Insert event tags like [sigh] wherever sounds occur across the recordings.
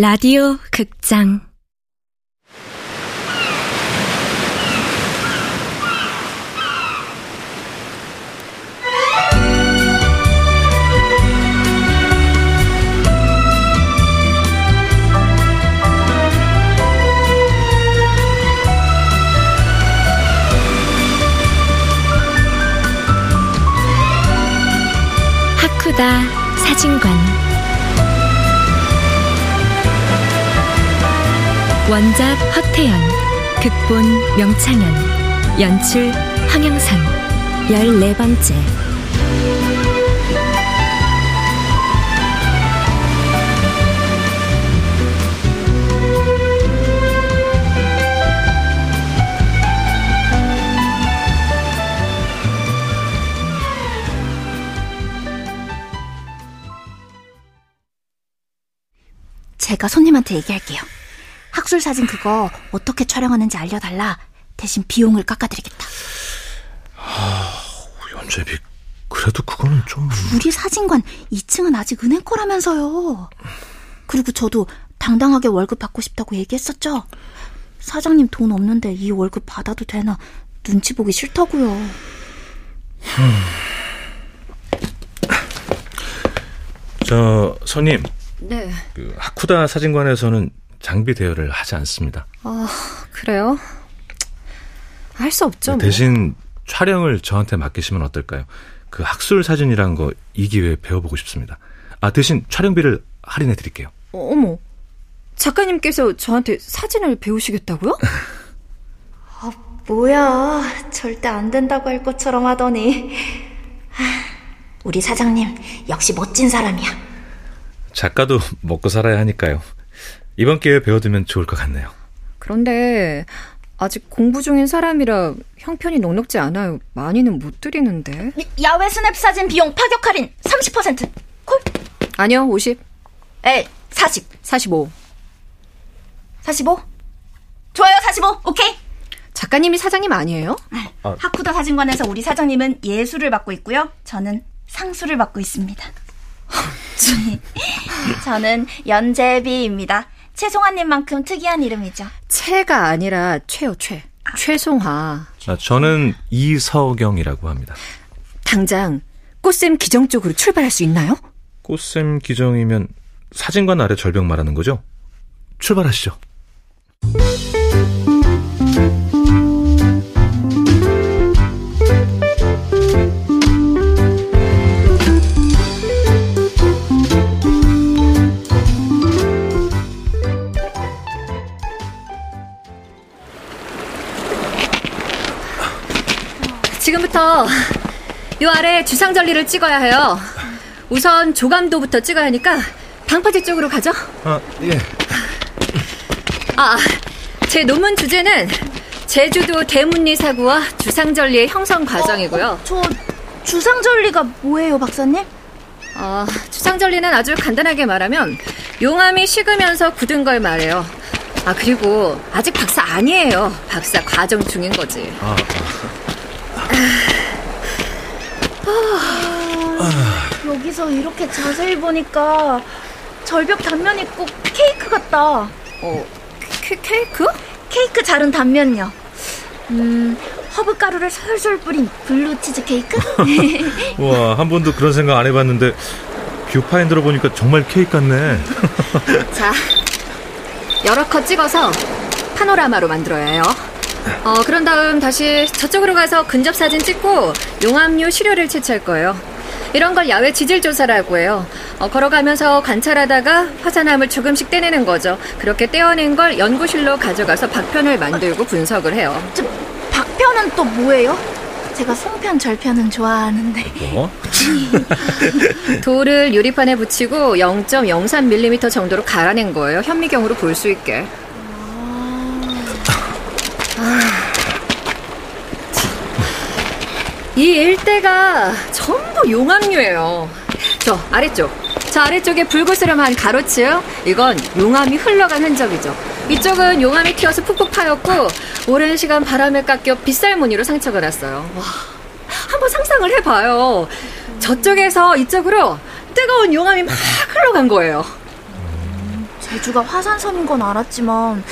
라디오 극장. 하쿠다 사진관 원작 허태연, 극본 명창현, 연출 황영선, 열네 번째. 제가 손님한테 얘기할게요. 학술 사진 그거 어떻게 촬영하는지 알려달라. 대신 비용을 깎아드리겠다. 아, 연재비 그래도 그거는 좀... 우리 사진관 2층은 아직 은행 거라면서요. 그리고 저도 당당하게 월급 받고 싶다고 얘기했었죠. 사장님 돈 없는데 이 월급 받아도 되나 눈치 보기 싫다고요. 저 손님. 네. 그 하쿠다 사진관에서는 장비 대여를 하지 않습니다. 아, 그래요? 할 수 없죠. 뭐. 대신 촬영을 저한테 맡기시면 어떨까요? 그 학술 사진이란 거 이 기회에 배워보고 싶습니다. 아, 대신 촬영비를 할인해 드릴게요. 어, 어머. 작가님께서 저한테 사진을 배우시겠다고요? [laughs] 아, 뭐야. 절대 안 된다고 할 것처럼 하더니. 우리 사장님, 역시 멋진 사람이야. 작가도 먹고 살아야 하니까요. 이번 기회에 배워두면 좋을 것 같네요. 그런데 아직 공부 중인 사람이라 형편이 넉넉지 않아요. 많이는 못 드리는데. 야외 스냅 사진 비용 파격 할인 30%. 콜? 아니요, 50. 에, 40. 45. 45? 좋아요, 45. 오케이. 작가님이 사장님 아니에요? 아. 하쿠다 사진관에서 우리 사장님은 예술을 맡고 있고요. 저는 상수를 맡고 있습니다. [laughs] [laughs] 저는 연재비입니다. 최송아님만큼 특이한 이름이죠. 최가 아니라 최요, 최. 아. 최송아. 아, 저는 이서경이라고 합니다. 당장 꽃샘 기정 쪽으로 출발할 수 있나요? 꽃샘 기정이면 사진관 아래 절벽 말하는 거죠? 출발하시죠. 요 아래 주상 전리를 찍어야 해요. 우선 조감도부터 찍어야 하니까 방파제 쪽으로 가죠. 아, 예. 아, 제 논문 주제는 제주도 대문리 사구와 주상절리의 형성 과정이고요. 어, 어, 저 주상절리가 뭐예요, 박사님? 어, 주상절리는 아주 간단하게 말하면 용암이 식으면서 굳은 걸 말해요. 아, 그리고 아직 박사 아니에요. 박사 과정 중인 거지. 아. 아, 여기서 이렇게 자세히 보니까 절벽 단면이 꼭 케이크 같다. 어, 케, 케이크? 케이크 자른 단면요. 음, 허브 가루를 솔솔 뿌린 블루 치즈 케이크? [laughs] 와, 한 번도 그런 생각 안 해봤는데 뷰파인더로 보니까 정말 케이크 같네. [laughs] 자, 여러 컷 찍어서 파노라마로 만들어야 해요. 어, 그런 다음 다시 저쪽으로 가서 근접 사진 찍고 용암류 시료를 채취할 거예요. 이런 걸 야외 지질 조사라고 해요. 어, 걸어가면서 관찰하다가 화산암을 조금씩 떼내는 거죠. 그렇게 떼어낸 걸 연구실로 가져가서 박편을 만들고 분석을 해요. 저, 박편은 또 뭐예요? 제가 송편, 절편은 좋아하는데. 뭐? [laughs] 돌을 유리판에 붙이고 0.03mm 정도로 갈아낸 거예요. 현미경으로 볼 수 있게. 이 일대가 전부 용암류예요. 저 아래쪽, 저 아래쪽에 불그스름한 가로층, 이건 용암이 흘러간 흔적이죠. 이쪽은 용암이 튀어서 푹푹 파였고 오랜 시간 바람에 깎여 빗살무늬로 상처가 났어요. 와, 한번 상상을 해봐요. 저쪽에서 이쪽으로 뜨거운 용암이 막 흘러간 거예요. 제주가 화산섬인 건 알았지만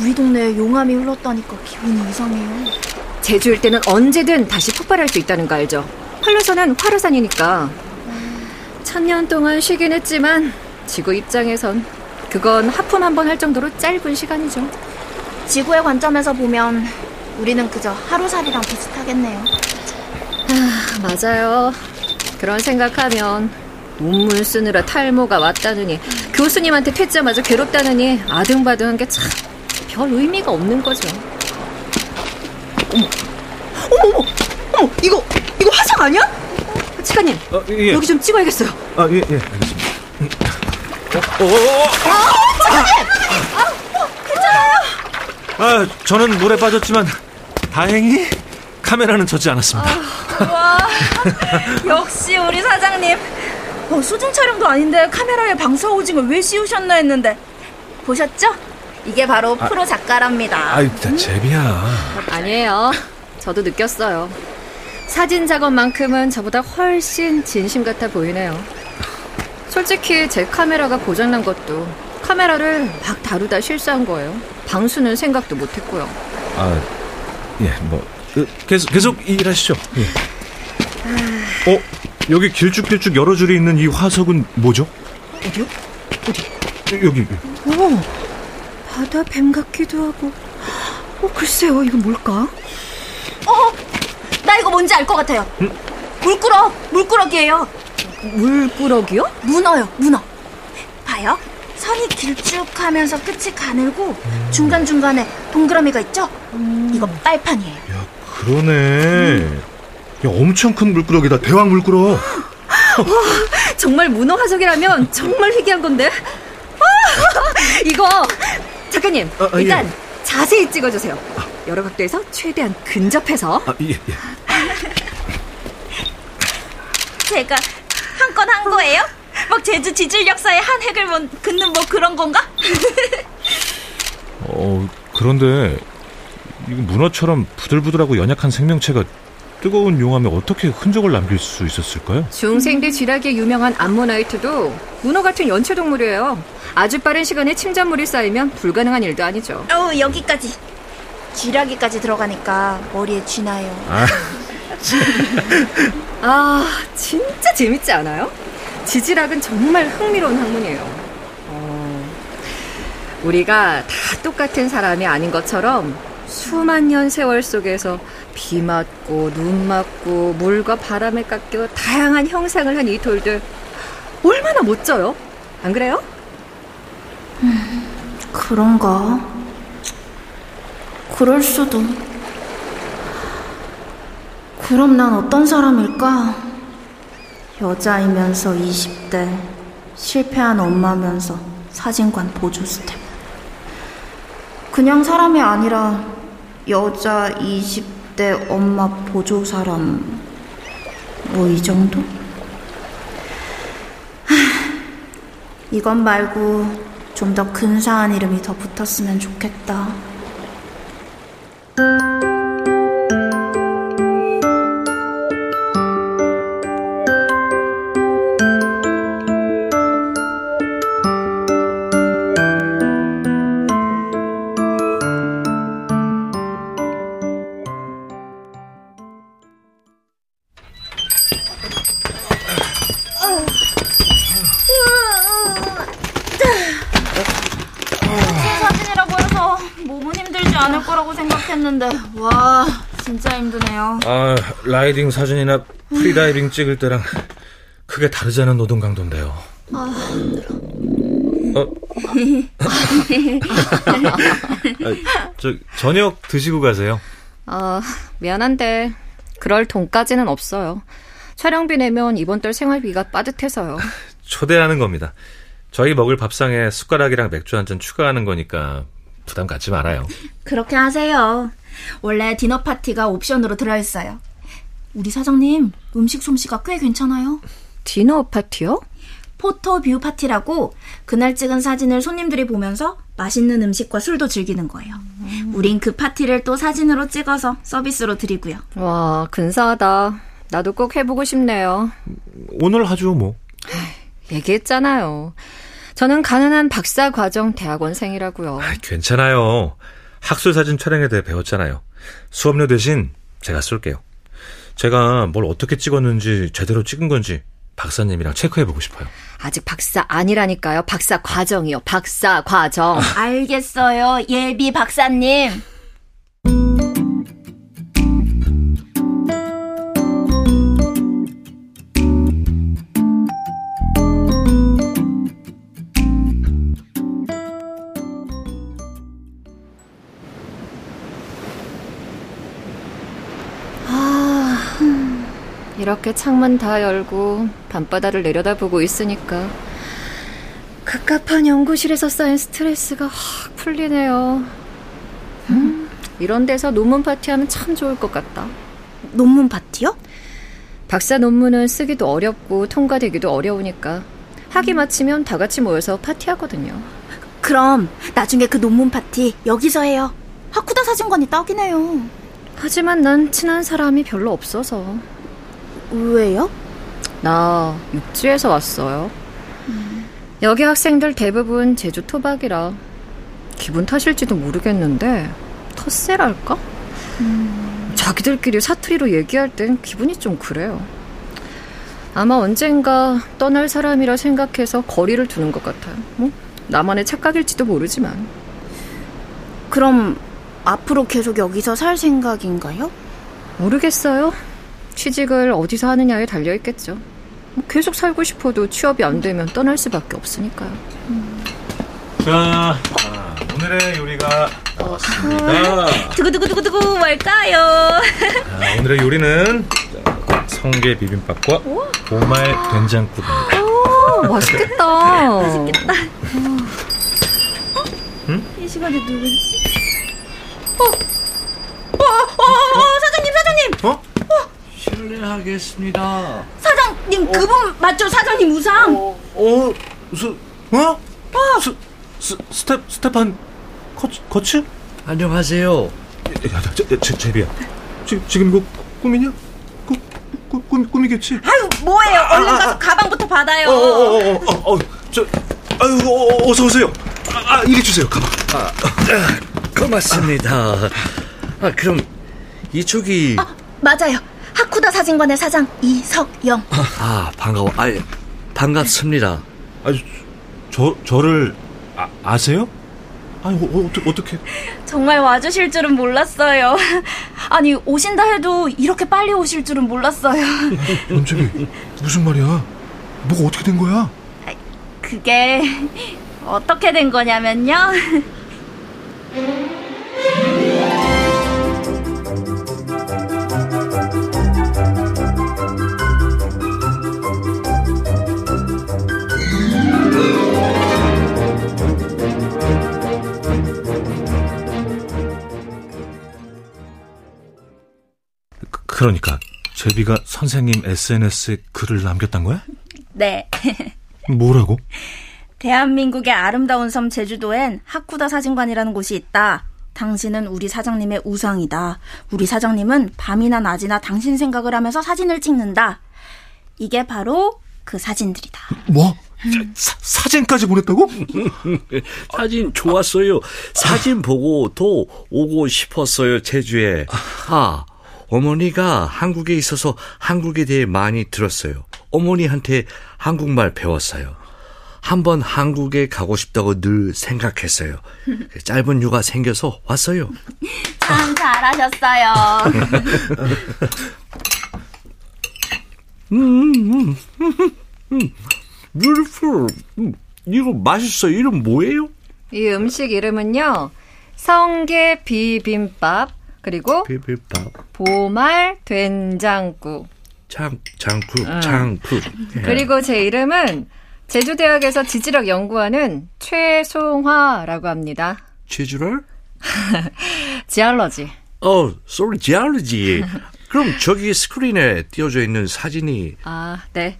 우리 동네에 용암이 흘렀다니까 기분이 이상해요. 제주일 때는 언제든 다시 폭발할 수 있다는 거 알죠? 활로선은 화로산이니까. 천년 동안 쉬긴 했지만 지구 입장에선 그건 하품 한 번 할 정도로 짧은 시간이죠. 지구의 관점에서 보면 우리는 그저 하루살이랑 비슷하겠네요. 아, 맞아요. 그런 생각하면 논문 쓰느라 탈모가 왔다느니 교수님한테 퇴짜마저 괴롭다느니 아등바등한 게 참 별 의미가 없는 거죠. 어머, 어머, 어머, 이거 이거 화상 아니야? 치카님, 어, 예. 여기 좀 찍어야겠어요. 아, 예, 예, 알겠습니다. 어, 어, 어, 어. 아, 괜찮아요? 아, 저는 물에 빠졌지만 다행히 카메라는 젖지 않았습니다. 와, 역시 우리 사장님. 어, 수중 촬영도 아닌데 카메라에 방사 오징어 왜 씌우셨나 했는데 보셨죠? 이게 바로 프로 작가랍니다. 아이, 다 제비야. 아니에요. 저도 느꼈어요. 사진 작업만큼은 저보다 훨씬 진심 같아 보이네요. 솔직히 제 카메라가 고장난 것도 카메라를 막 다루다 실수한 거예요. 방수는 생각도 못했고요. 아, 예, 뭐 그, 계속 계속 일하시죠. 예. 어, 여기 길쭉길쭉 여러 줄이 있는 이 화석은 뭐죠? 어디요? 여기. 여기. 오, 바다 뱀 같기도 하고. 어, 글쎄요, 이거 뭘까? 어, 나 이거 뭔지 알 것 같아요. 물꾸러, 물꾸러기예요. 물꾸러기요? 문어요, 문어. 봐요. 선이 길쭉하면서 끝이 가늘고 중간 중간에 동그라미가 있죠? 이거 빨판이에요. 야, 그러네. 야, 엄청 큰 물꾸러기다. 대왕 물꾸러. 정말 문어 화석이라면 정말 희귀한 건데. 아, 이거 작가님 아, 아, 예. 일단 자세히 찍어주세요. 여러 각도에서 최대한 근접해서. 아, 예, 예. [laughs] 제가 한 건한 거예요? 막 제주 지질 역사의 한 획을 뭐, 긋는 뭐 그런 건가? [laughs] 어, 그런데 이거 문어처럼 부들부들하고 연약한 생명체가 뜨거운 용암에 어떻게 흔적을 남길 수 있었을까요? 중생대 쥐락에 유명한 암모나이트도 문어 같은 연체 동물이에요. 아주 빠른 시간에 침전물이 쌓이면 불가능한 일도 아니죠. 어 여기까지 쥐라기까지 들어가니까 머리에 쥐나요. 아, [laughs] 아, 진짜 재밌지 않아요? 지질학은 정말 흥미로운 학문이에요. 어, 우리가 다 똑같은 사람이 아닌 것처럼 수만 년 세월 속에서 비 맞고 눈 맞고 물과 바람에 깎여 다양한 형상을 한 이 돌들 얼마나 멋져요? 안 그래요? 그런가? 그럴 수도. 그럼 난 어떤 사람일까? 여자이면서 20대, 실패한 엄마면서 사진관 보조 스태프. 그냥 사람이 아니라 여자 20대 엄마 보조 사람, 뭐 이 정도? 하, 이건 말고 좀 더 근사한 이름이 더 붙었으면 좋겠다. riding 사진이나 프리다이빙 찍을 때랑 크게 다르지 않은 노동 강도인데요. 어? [laughs] 아, 저 저녁 드시고 가세요. 아, 미안한데 그럴 돈까지는 없어요. 촬영비 내면 이번 달 생활비가 빠듯해서요. 초대하는 겁니다. 저희 먹을 밥상에 숟가락이랑 맥주 한 잔 추가하는 거니까 부담 갖지 말아요. 그렇게 하세요. 원래 디너 파티가 옵션으로 들어있어요. 우리 사장님 음식 솜씨가 꽤 괜찮아요. 디너 파티요? photo view 파티라고 그날 찍은 사진을 손님들이 보면서 맛있는 음식과 술도 즐기는 거예요. 우린 그 파티를 또 사진으로 찍어서 서비스로 드리고요. 와, 근사하다. 나도 꼭 해보고 싶네요. 오늘 하죠, 뭐. 얘기했잖아요. 저는 가난한 박사 과정 대학원생이라고요. 아, 괜찮아요. 학술 사진 촬영에 대해 배웠잖아요. 수업료 대신 제가 쏠게요. 제가 뭘 어떻게 찍었는지 제대로 찍은 건지 박사님이랑 체크해 보고 싶어요. 아직 박사 아니라니까요. 박사 과정이요. 박사 과정. 알겠어요. 예비 박사님. 이렇게 창문 다 열고 밤바다를 내려다보고 있으니까 갑갑한 연구실에서 쌓인 스트레스가 확 풀리네요. 음, 이런 데서 논문 파티하면 참 좋을 것 같다. 논문 파티요? 박사 논문은 쓰기도 어렵고 통과되기도 어려우니까 학위 마치면 다 같이 모여서 파티하거든요. 그럼 나중에 그 논문 파티 여기서 해요. 하쿠다 사진관이 딱이네요. 하지만 난 친한 사람이 별로 없어서 왜요? 나 육지에서 왔어요. 여기 학생들 대부분 제주 토박이라 기분 탓일지도 모르겠는데 텃세랄까? 자기들끼리 사투리로 얘기할 땐 기분이 좀 그래요. 아마 언젠가 떠날 사람이라 생각해서 거리를 두는 것 같아요. 뭐 나만의 착각일지도 모르지만 그럼 앞으로 계속 여기서 살 생각인가요? 모르겠어요. 취직을 어디서 하느냐에 달려 있겠죠. 뭐 계속 살고 싶어도 취업이 안 되면 떠날 수밖에 없으니까요. 자, 아, 오늘의 요리가 나왔습니다. 두구두구두구두구 뭘까요? 아, 오늘의 요리는 자, 성게 비빔밥과 보말 된장국입니다. 오, 맛있겠다. 맛있겠다. 이 시간에 누구? 어, 어, 어, 어, 사장님, 사장님, 어? 실례하겠습니다. 사장님 그분 맞죠? 사장님 우상. 어, 스, 어? 스, 스, 스텝, 스테판 코치, 코치? 안녕하세요. 야, 저, 저, 저, 제비야. 지, 지금 이거 꿈이냐? 꿈, 꿈, 꿈, 꿈이겠지? 아유 뭐예요? 얼른 가서 가방부터 받아요. 어, 어, 어, 어, 어, 어, 저, 아유, 어, 어, 어서 오세요. 아, 아, 이리 주세요, 가방. 고맙습니다. 아, 그럼 이쪽이 맞아요. 하쿠다 사진관의 사장 이석영. 아 반가워. 아 반갑습니다. 아, 저, 저를 아, 아세요? 아니, 어, 어, 어떻게, 어떻게. 정말 와주실 줄은 몰랐어요. [laughs] 아니 오신다 해도 이렇게 빨리 오실 줄은 몰랐어요. [laughs] 연재비, 무슨 말이야? 뭐가 어떻게 된 거야? 그게 어떻게 된 거냐면요. [laughs] 그, 그러니까, 제비가 선생님 SNS에 글을 남겼단 거야? 네. 뭐라고? 대한민국의 아름다운 섬 제주도엔 하쿠다 사진관이라는 곳이 있다. 당신은 우리 사장님의 우상이다. 우리 사장님은 밤이나 낮이나 당신 생각을 하면서 사진을 찍는다. 이게 바로 그 사진들이다. 뭐? 사, 사진까지 보냈다고? [laughs] 사진 좋았어요. 사진 보고 또 오고 싶었어요, 제주에. 아, 어머니가 한국에 있어서 한국에 대해 많이 들었어요. 어머니한테 한국말 배웠어요. 한번 한국에 가고 싶다고 늘 생각했어요. [laughs] 짧은 휴가 생겨서 왔어요. [laughs] 참 잘하셨어요. beautiful. 음, 이거 맛있어요. 이름 뭐예요? 이 음식 이름은요. 성게 비빔밥 그리고 비빔밥. 보말 된장국. 장, 장국, 장국. 예. 그리고 제 이름은 제주대학에서 지질학 연구하는 최송화라고 합니다. 제주를? [laughs] 지알러지. 어, sorry, geology. 그럼 저기 스크린에 띄워져 있는 사진이 아, 네.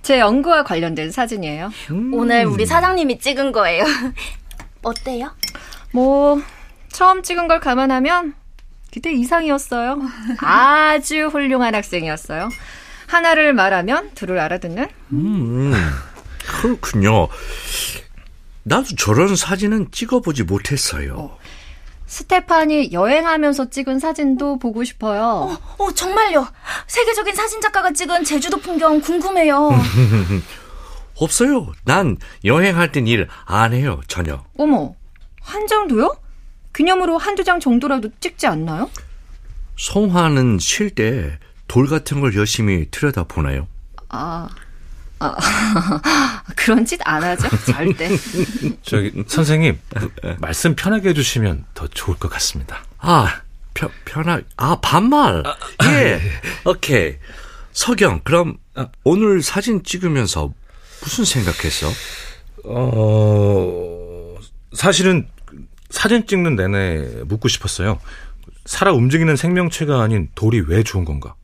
제 연구와 관련된 사진이에요. 오늘 우리 사장님이 찍은 거예요. [laughs] 어때요? 뭐 처음 찍은 걸 감안하면 기대 이상이었어요. 아주 훌륭한 학생이었어요. 하나를 말하면 둘을 알아듣는 음, 그렇군요. 나도 저런 사진은 찍어보지 못했어요. 어. 스테판이 여행하면서 찍은 사진도 보고 싶어요. 어, 어, 정말요. 세계적인 사진작가가 찍은 제주도 풍경 궁금해요. [laughs] 없어요. 난 여행할 땐 일 안 해요, 전혀. 어머, 한 장도요? 기념으로 한두 장 정도라도 찍지 않나요? 송화는 쉴 때 돌 같은 걸 열심히 들여다 보나요? 아, 아 [laughs] 그런 짓 안 하죠, 절대. [laughs] 저기, 선생님, 말씀 편하게 해주시면 더 좋을 것 같습니다. 아, 편, 편하, 아, 반말. 아, 예. 오케이. 석영, 그럼 오늘 사진 찍으면서 무슨 생각했어? 어, 사실은 사진 찍는 내내 묻고 싶었어요. 살아 움직이는 생명체가 아닌 돌이 왜 좋은 건가?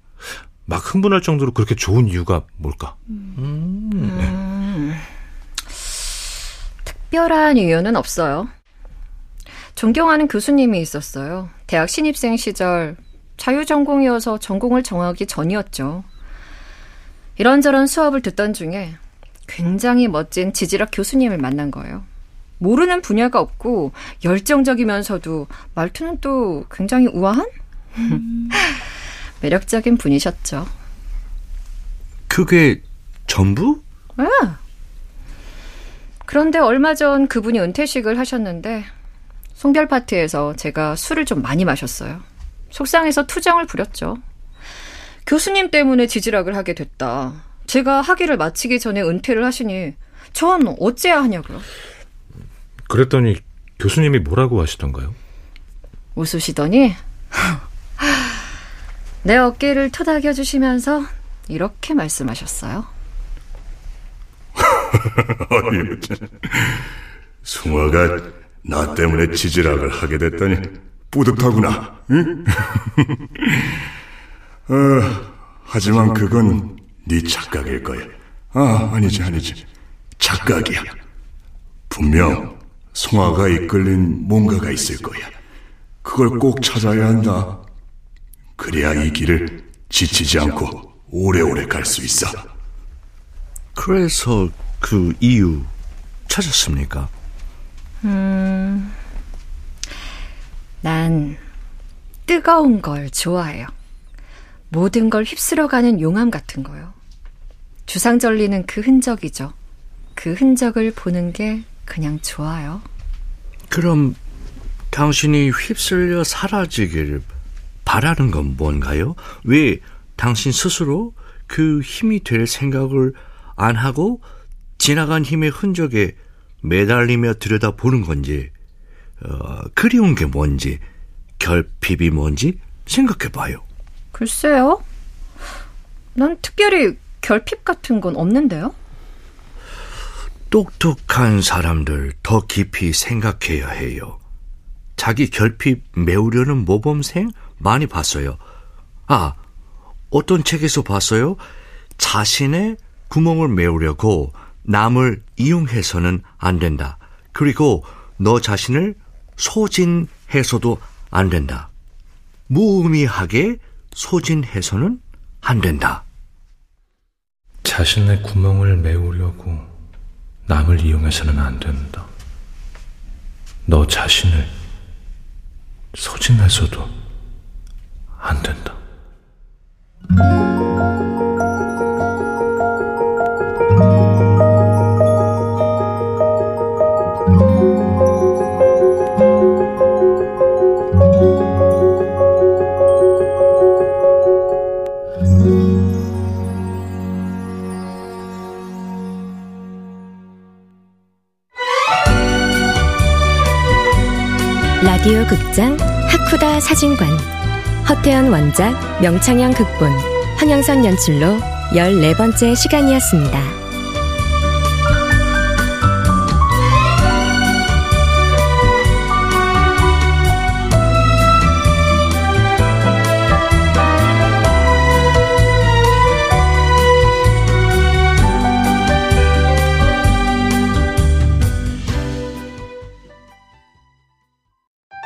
막 흥분할 정도로 그렇게 좋은 이유가 뭘까? 음. 네. 특별한 이유는 없어요. 존경하는 교수님이 있었어요. 대학 신입생 시절 자유전공이어서 전공을 정하기 전이었죠. 이런저런 수업을 듣던 중에 굉장히 멋진 지질학 교수님을 만난 거예요. 모르는 분야가 없고 열정적이면서도 말투는 또 굉장히 우아한? 음. [laughs] 매력적인 분이셨죠. 그게 전부? 네. 그런데 얼마 전 그분이 은퇴식을 하셨는데 송별 파티에서 제가 술을 좀 많이 마셨어요. 속상해서 투정을 부렸죠. 교수님 때문에 지지락을 하게 됐다. 제가 학위를 마치기 전에 은퇴를 하시니 전 어째야 하냐고요. 그랬더니 교수님이 뭐라고 하시던가요? 웃으시더니 [laughs] 내 어깨를 토닥여 주시면서 이렇게 말씀하셨어요. [laughs] 숭아가 나 때문에 지지락을 하게 됐더니 뿌듯하구나. 응? [laughs] 어, 하지만 그건 네 착각일 거야. 아, 아니지, 아니지. 착각이야. 분명 송아가 이끌린 뭔가가 있을 거야. 그걸 꼭 찾아야 한다. 그래야 이 길을 지치지 않고 오래오래 갈 수 있어. 그래서 그 이유 찾았습니까? 음, 난 뜨거운 걸 좋아해요. 모든 걸 휩쓸어가는 용암 같은 거요. 주상 절리는 그 흔적이죠. 그 흔적을 보는 게 그냥 좋아요. 그럼 당신이 휩쓸려 사라지길 바라는 건 뭔가요? 왜 당신 스스로 그 힘이 될 생각을 안 하고 지나간 힘의 흔적에 매달리며 들여다보는 건지, 어, 그리운 게 뭔지, 결핍이 뭔지 생각해봐요. 글쎄요. 난 특별히 결핍 같은 건 없는데요? 똑똑한 사람들 더 깊이 생각해야 해요. 자기 결핍 메우려는 모범생 많이 봤어요. 아, 어떤 책에서 봤어요? 자신의 구멍을 메우려고 남을 이용해서는 안 된다. 그리고 너 자신을 소진해서도 안 된다. 무의미하게 소진해서는 안 된다. 자신의 구멍을 메우려고 남을 이용해서는 안 된다. 너 자신을 소진해서도 안 된다. 라디오 극장 하쿠다 사진관 허태연 원작 명창현 극본 황영선 연출로 14번째 시간이었습니다.